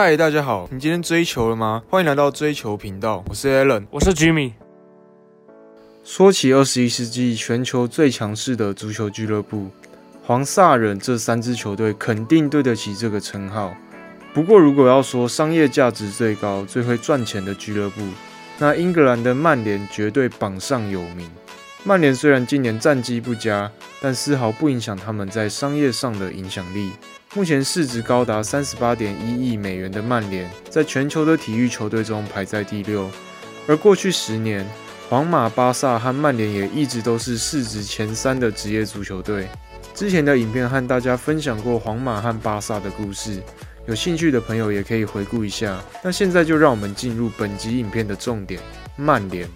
嗨，大家好，你今天追求了吗？欢迎来到追求频道，我是 Alan，我是 Jimmy。说起二十一世纪全球最强势的足球俱乐部，黄萨人这三支球队肯定对得起这个称号。不过，如果要说商业价值最高、最会赚钱的俱乐部，那英格兰的曼联绝对榜上有名。曼联虽然今年战绩不佳，但丝毫不影响他们在商业上的影响力。目前市值高达三十八点一亿美元的曼联，在全球的体育球队中排在第六。而过去十年，皇马、巴萨和曼联也一直都是市值前三的职业足球队。之前的影片和大家分享过皇马和巴萨的故事，有兴趣的朋友也可以回顾一下。那现在就让我们进入本集影片的重点——曼联。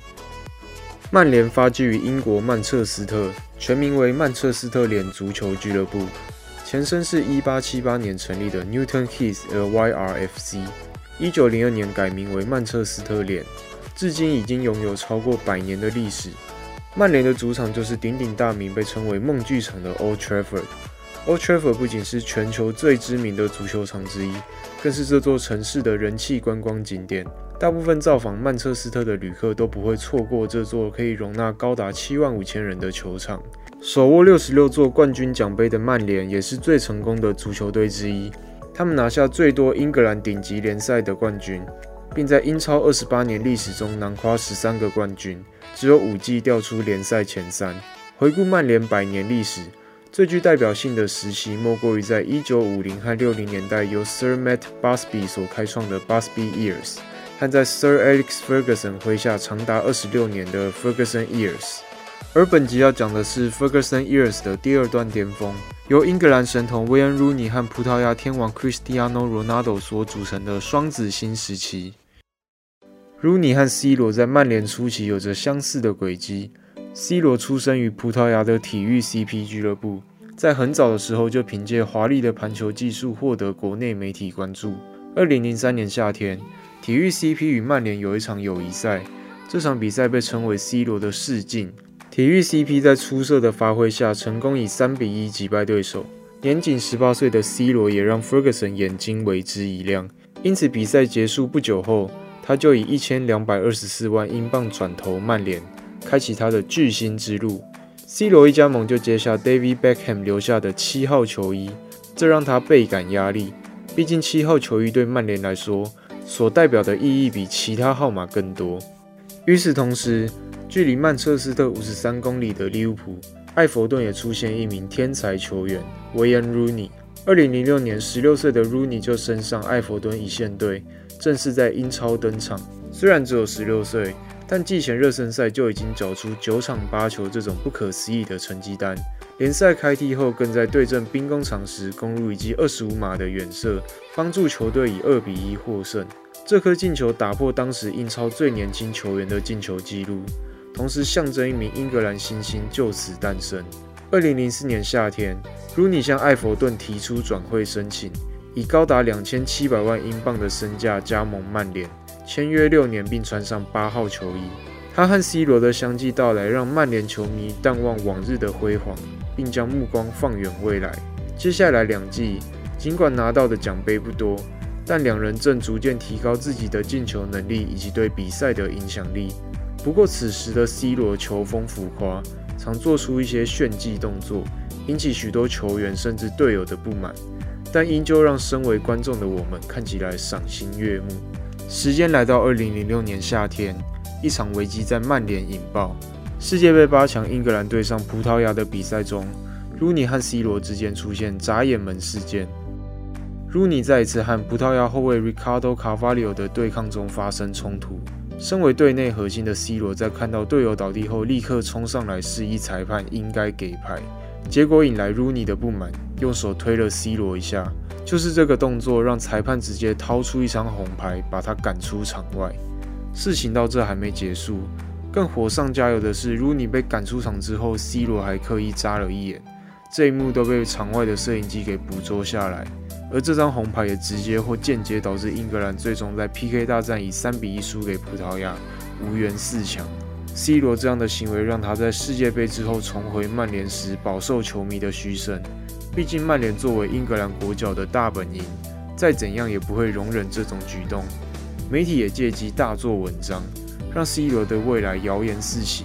曼联发迹于英国曼彻斯特，全名为曼彻斯特联足球俱乐部，前身是一八七八年成立的 Newton Heath LYRFC，一九零二年改名为曼彻斯特联，至今已经拥有超过百年的历史。曼联的主场就是鼎鼎大名，被称为梦剧场的 Old Trafford。Old Trafford 不仅是全球最知名的足球场之一，更是这座城市的人气观光景点。大部分造访曼彻斯特的旅客都不会错过这座可以容纳高达七万五千人的球场。手握六十六座冠军奖杯的曼联也是最成功的足球队之一。他们拿下最多英格兰顶级联赛的冠军，并在英超二十八年历史中囊括十三个冠军，只有五季掉出联赛前三。回顾曼联百年历史，最具代表性的时期莫过于在一九五零和六零年代由 Sir Matt Busby 所开创的 Busby Years。和在 Sir Alex Ferguson 麾下长达二十六年的 Ferguson Years，而本集要讲的是 Ferguson Years 的第二段巅峰，由英格兰神童 Wayne Rooney 和葡萄牙天王 Cristiano Ronaldo 所组成的双子星时期。Rooney 和 C 罗在曼联初期有着相似的轨迹。C 罗出生于葡萄牙的体育 CP 俱乐部，在很早的时候就凭借华丽的盘球技术获得国内媒体关注。二零零三年夏天。体育 CP 与曼联有一场友谊赛，这场比赛被称为 C 罗的试镜。体育 CP 在出色的发挥下，成功以三比一击败对手。年仅十八岁的 C 罗也让 Ferguson 眼睛为之一亮。因此，比赛结束不久后，他就以一千两百二十四万英镑转投曼联，开启他的巨星之路。C 罗一加盟就接下 David Beckham 留下的七号球衣，这让他倍感压力。毕竟七号球衣对曼联来说，所代表的意义比其他号码更多。与此同时，距离曼彻斯特五十三公里的利物浦，艾弗顿也出现一名天才球员维恩·鲁尼。二零零六年，十六岁的鲁尼就升上艾弗顿一线队，正式在英超登场。虽然只有十六岁，但季前热身赛就已经缴出九场八球这种不可思议的成绩单。联赛开踢后，更在对阵兵工厂时攻入一记二十五码的远射，帮助球队以二比一获胜。这颗进球打破当时英超最年轻球员的进球纪录，同时象征一名英格兰新星就此诞生。二零零四年夏天，如尼向艾弗顿提出转会申请，以高达两千七百万英镑的身价加盟曼联，签约六年并穿上八号球衣。他和 C 罗的相继到来，让曼联球迷淡忘往日的辉煌。并将目光放远未来。接下来两季，尽管拿到的奖杯不多，但两人正逐渐提高自己的进球能力以及对比赛的影响力。不过，此时的 C 罗球风浮夸，常做出一些炫技动作，引起许多球员甚至队友的不满，但依旧让身为观众的我们看起来赏心悦目。时间来到二零零六年夏天，一场危机在曼联引爆。世界杯八强，英格兰对上葡萄牙的比赛中，鲁尼和 C 罗之间出现眨眼门事件。鲁尼在一次和葡萄牙后卫 Ricardo Carvalho 的对抗中发生冲突。身为队内核心的 C 罗在看到队友倒地后，立刻冲上来示意裁判应该给牌，结果引来鲁尼的不满，用手推了 C 罗一下。就是这个动作让裁判直接掏出一张红牌，把他赶出场外。事情到这还没结束。更火上加油的是，如果你被赶出场之后，C 罗还刻意眨了一眼，这一幕都被场外的摄影机给捕捉下来。而这张红牌也直接或间接导致英格兰最终在 PK 大战以三比一输给葡萄牙，无缘四强。C 罗这样的行为让他在世界杯之后重回曼联时饱受球迷的嘘声。毕竟曼联作为英格兰国脚的大本营。再怎样也不会容忍这种举动。媒体也借机大做文章，让 C 罗的未来谣言四起。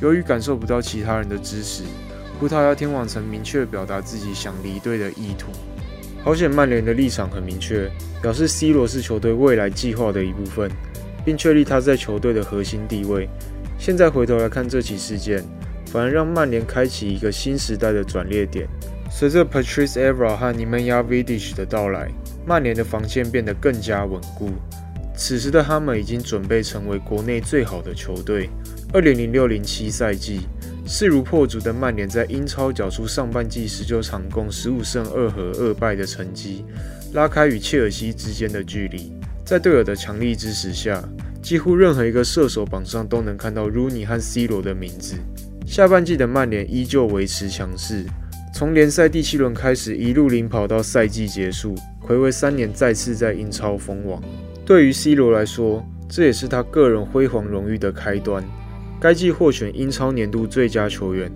由于感受不到其他人的支持，葡萄牙天王曾明确表达自己想离队的意图。好险，曼联的立场很明确，表示 C 罗是球队未来计划的一部分，并确立他在球队的核心地位。现在回头来看这起事件，反而让曼联开启一个新时代的转捩点。随着 Patrice Evra 和 Nemanja Vidic 的到来，曼联的防线变得更加稳固。此时的他们已经准备成为国内最好的球队。二零零六零七赛季，势如破竹的曼联在英超缴出上半季十九场共十五胜二和二败的成绩，拉开与切尔西之间的距离。在队友的强力支持下，几乎任何一个射手榜上都能看到 Rooney 和 C 罗的名字。下半季的曼联依旧维持强势，从联赛第七轮开始一路领跑到赛季结束，暌违三年再次在英超封王。对于 C 罗来说，这也是他个人辉煌荣誉的开端。该季获选英超年度最佳球员、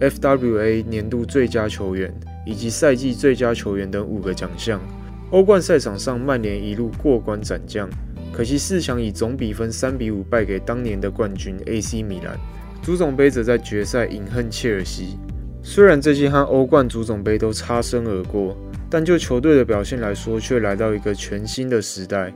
FWA 年度最佳球员以及赛季最佳球员等五个奖项。欧冠赛场上，曼联一路过关斩将，可惜四强以总比分三比五败给当年的冠军 AC 米兰。足总杯则在决赛饮恨切尔西。虽然这季和欧冠、足总杯都擦身而过，但就球队的表现来说，却来到一个全新的时代。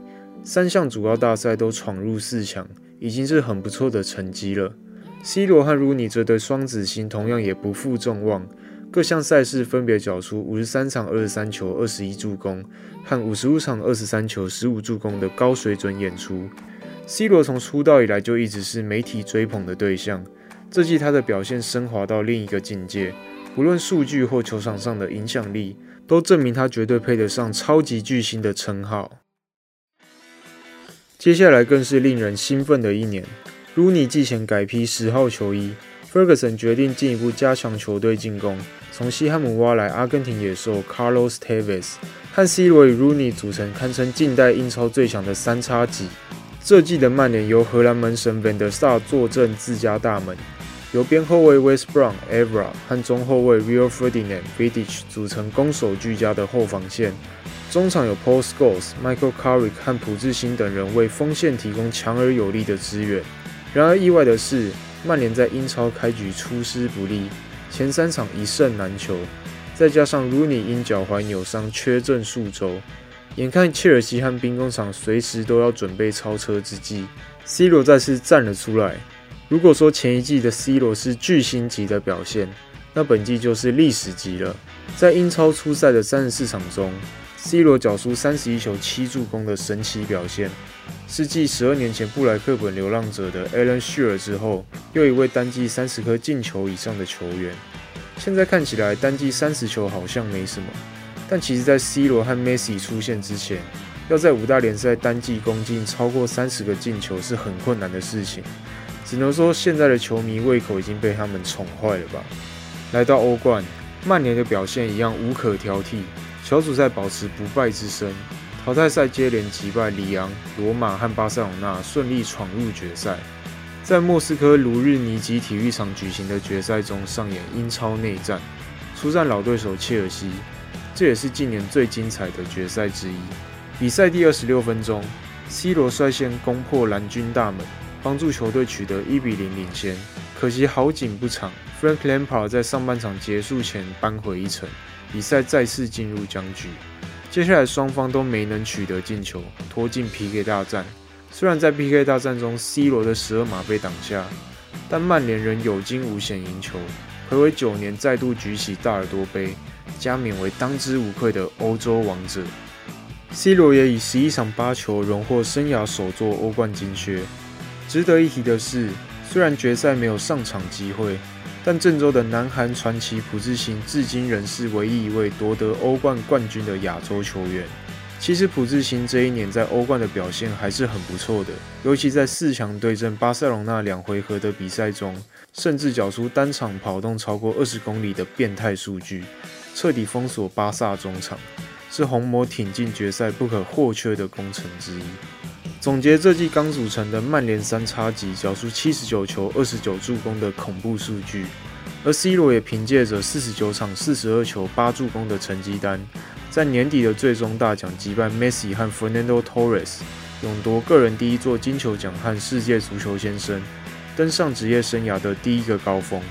三项主要大赛都闯入四强。已经是很不错的成绩了。C 罗和 Rooney 这对双子星同样也不负众望，各项赛事分别缴出五十三场二十三球二十一助攻和五十五场二十三球十五助攻的高水准演出。C 罗从出道以来就一直是媒体追捧的对象，这季他的表现升华到另一个境界，不论数据或球场上的影响力，都证明他绝对配得上超级巨星的称号。接下来更是令人兴奋的一年。Rooney 季前改披十号球衣，Ferguson 决定进一步加强球队进攻，从西汉姆挖来阿根廷野兽 Carlos Tevez，和 C 罗与 Rooney 组成堪称近代英超最强的三叉戟。这季的曼联由荷兰门神 Van der Sar 坐镇自家大门，由边后卫 West Brown、Evra 和中后卫 Rio Ferdinand、Vidic 组成攻守俱佳的后防线。中场有 Paul Scholes、Michael Carrick 和朴智星等人为锋线提供强而有力的支援。然而意外的是，曼联在英超开局出师不利，前三场一胜难求，再加上 Rooney 因脚踝扭伤缺阵数周，眼看切尔西和兵工厂随时都要准备超车之际，C 罗再次站了出来。如果说前一季的 C 罗是巨星级的表现，那本季就是历史级了。在英超初赛的三十四场中，C 罗缴出三十一球七助攻的神奇表现，是继十二年前布莱克本流浪者的 Alan Shearer 之后，又一位单季三十颗进球以上的球员。现在看起来单季三十球好像没什么，但其实，在 C 罗和 Messi 出现之前，要在五大联赛单季攻进超过三十个进球是很困难的事情。只能说现在的球迷胃口已经被他们宠坏了吧。来到欧冠，曼联的表现一样无可挑剔。小组赛保持不败之身，淘汰赛接连击败里昂、罗马和巴塞罗那，顺利闯入决赛。在莫斯科卢日尼基体育场举行的决赛中上演英超内战，出战老对手切尔西，这也是近年最精彩的决赛之一。比赛第二十六分钟，C 罗率先攻破蓝军大门，帮助球队取得一比零领先。可惜好景不长，Frank Lampard 在上半场结束前扳回一城。比赛再次进入僵局，接下来双方都没能取得进球，拖进 PK 大战。虽然在 PK 大战中，C 罗的十二码被挡下，但曼联仍有惊无险赢球，回违九年再度举起大耳朵杯，加冕为当之无愧的欧洲王者。C 罗也以十一场八球荣获生涯首座欧冠金靴。值得一提的是，虽然决赛没有上场机会。但郑州的南韩传奇朴智星至今仍是唯一一位夺得欧冠冠军的亚洲球员。其实朴智星这一年在欧冠的表现还是很不错的，尤其在四强对阵巴塞隆纳两回合的比赛中，甚至缴出单场跑动超过二十公里的变态数据，彻底封锁巴萨中场，是红魔挺进决赛不可或缺的功臣之一。总结这季刚组成的曼联三叉戟，缴出七十九球、二十九助攻的恐怖数据，而 C 罗也凭借着四十九场、四十二球、八助攻的成绩单，在年底的最终大奖击败 Messi 和 Fernando Torres，勇夺个人第一座金球奖和世界足球先生，登上职业生涯的第一个高峰。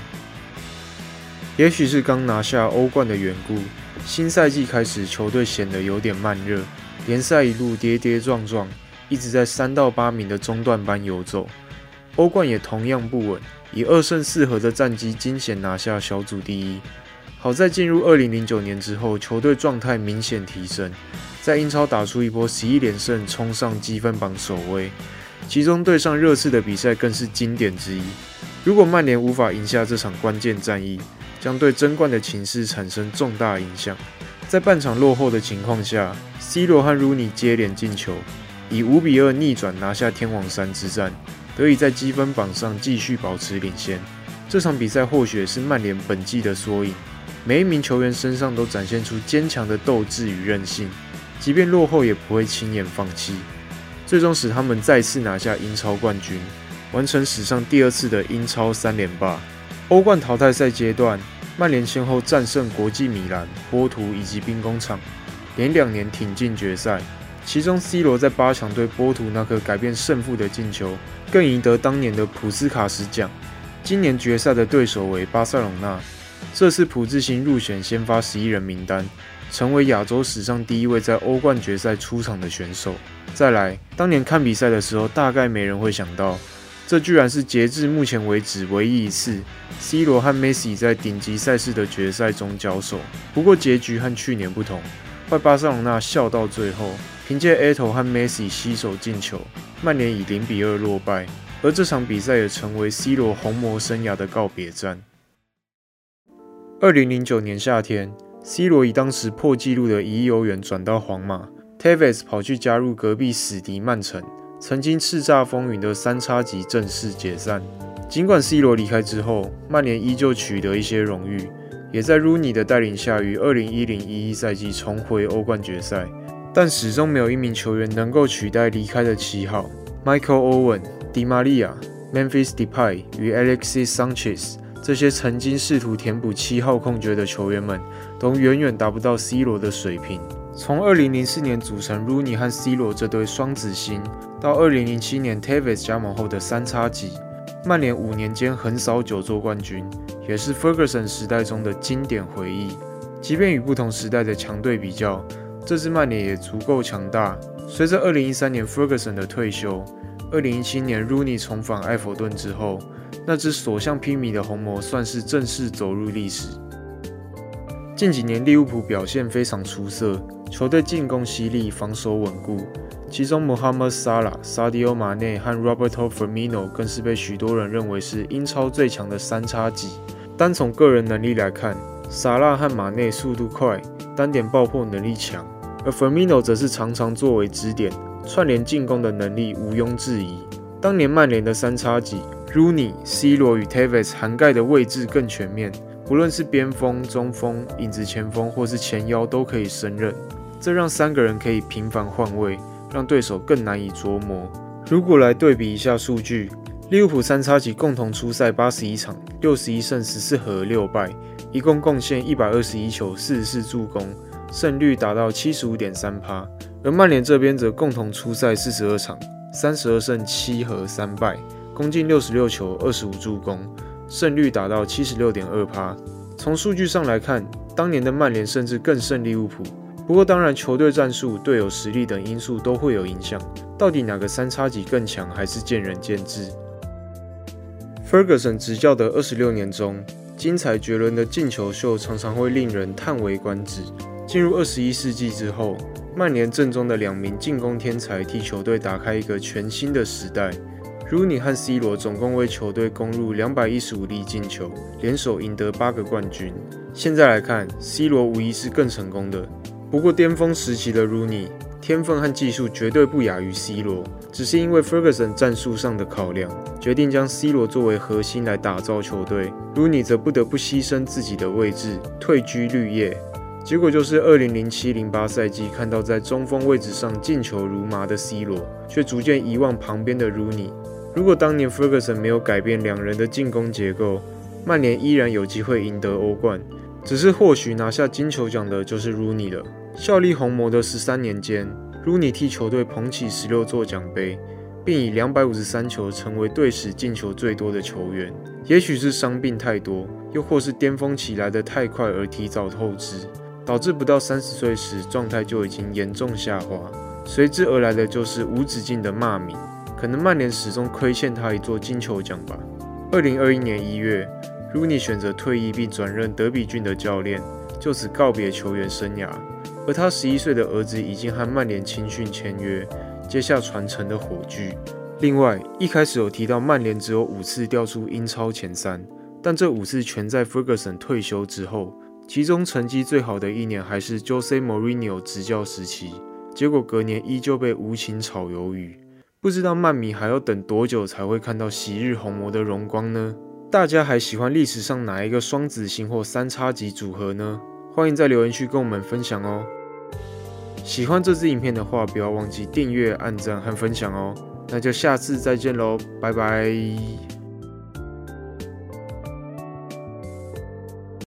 也许是刚拿下欧冠的缘故，新赛季开始球队显得有点慢热，联赛一路跌跌撞撞，一直在三到八名的中段班游走。欧冠也同样不稳，以二胜四和的战绩惊险拿下小组第一。好在进入二零零九年之后，球队状态明显提升，在英超打出一波十一连胜，冲上积分榜首位。其中对上热刺的比赛更是经典之一。如果曼联无法赢下这场关键战役，将对争冠的情势产生重大影响。在半场落后的情况下，C 罗和鲁尼接连进球，以五比二逆转拿下天王山之战，得以在积分榜上继续保持领先。这场比赛或许是曼联本季的缩影。每一名球员身上都展现出坚强的斗志与韧性，即便落后也不会轻言放弃，最终使他们再次拿下英超冠军，完成史上第二次的英超三连霸。欧冠淘汰赛阶段，曼联先后战胜国际米兰、波图以及兵工厂，连两年挺进决赛。其中，C 罗在八强对波图那颗改变胜负的进球，更赢得当年的普斯卡什奖。今年决赛的对手为巴塞隆纳。这次普智星入选先发十一人名单，成为亚洲史上第一位在欧冠决赛出场的选手。再来，当年看比赛的时候，大概没人会想到，这居然是截至目前为止唯一一次 C 罗和 Messi 在顶级赛事的决赛中交手。不过结局和去年不同，坏巴塞隆纳笑到最后，凭借 a t o 和 Messi 携手进球，曼联以零比二落败。而这场比赛也成为 C 罗红魔生涯的告别战。二零零九年夏天，C 罗以当时破纪录的一亿欧元转到皇马，Tevez 跑去加入隔壁死敌曼城。曾经叱咤风云的三叉戟正式解散。尽管 C 罗离开之后，曼联依旧取得一些荣誉，也在 Rooney 的带领下于二零一零一一赛季重回欧冠决赛，但始终没有一名球员能够取代离开的七号 Michael Owen、Di Maria、Memphis Depay 与 Alexis Sanchez。这些曾经试图填补七号空缺的球员们，都远远达不到 C 罗的水平。从2004年组成 Rooney 和 C 罗这对双子星，到2007年 Tevez 加盟后的三叉戟，曼联五年间横扫九座冠军，也是 Ferguson 时代中的经典回忆。即便与不同时代的强队比较，这支曼联也足够强大。随着2013年 Ferguson 的退休，2017年 Rooney 重返埃弗顿之后。那只所向披靡的红魔算是正式走入历史。近几年利物浦表现非常出色，球队进攻犀利，防守稳固。其中，Mohamed Salah、Sadio Mane 和 Roberto Firmino 更是被许多人认为是英超最强的三叉戟。单从个人能力来看，萨拉和马内速度快，单点爆破能力强，而 Firmino 则是常常作为支点，串联进攻的能力毋庸置疑。当年曼联的三叉戟。Rooney、C 罗与 Tevez 涵盖的位置更全面，不论是边锋、中锋、影子前锋或是前腰都可以胜任，这让三个人可以频繁换位，让对手更难以琢磨。如果来对比一下数据，利物浦三叉戟共同出赛八十一场，六十一胜十四和六败，一共贡献一百二十一球、四十四助攻，胜率达到七十五点三趴。而曼联这边则共同出赛四十二场，三十二胜七和三败。攻进六十六球，二十五助攻，胜率达到七十六点二趴。从数据上来看，当年的曼联甚至更胜利物浦。不过，当然球队战术、队友实力等因素都会有影响。到底哪个三叉戟更强，还是见仁见智。Ferguson 执教的二十六年中，精彩绝伦的进球秀常常会令人叹为观止。进入二十一世纪之后，曼联阵中的两名进攻天才替球队打开一个全新的时代。如尼和 C 罗总共为球队攻入两百一十五粒进球，联手赢得八个冠军。现在来看，C 罗无疑是更成功的。不过巅峰时期的如尼天分和技术绝对不亚于 C 罗，只是因为 Ferguson 战术上的考量，决定将 C 罗作为核心来打造球队。如尼则不得不牺牲自己的位置，退居绿叶。结果就是二零零七零八赛季看到在中锋位置上进球如麻的 C 罗，却逐渐遗忘旁边的如尼。如果当年 Ferguson 没有改变两人的进攻结构，曼联依然有机会赢得欧冠。只是或许拿下金球奖的就是 Rune 了。效力红魔的十三年间，如尼替球队捧起十六座奖杯，并以两百五十三球成为队史进球最多的球员。也许是伤病太多，又或是巅峰起来的太快而提早透支，导致不到三十岁时状态就已经严重下滑。随之而来的就是无止境的骂名。可能曼联始终亏欠他一座金球奖吧。二零二一年一月，如尼选择退役并转任德比郡的教练，就此告别球员生涯。而他十一岁的儿子已经和曼联青训签约，接下传承的火炬。另外，一开始有提到曼联只有五次掉出英超前三，但这五次全在 Ferguson 退休之后，其中成绩最好的一年还是 Jose Mourinho 执教时期。结果隔年依旧被无情炒鱿鱼。不知道曼迷还要等多久才会看到昔日红魔的荣光呢？大家还喜欢历史上哪一个双子星或三叉戟组合呢？欢迎在留言区跟我们分享哦。喜欢这支影片的话，不要忘记订阅、按赞和分享哦。那就下次再见喽，拜拜。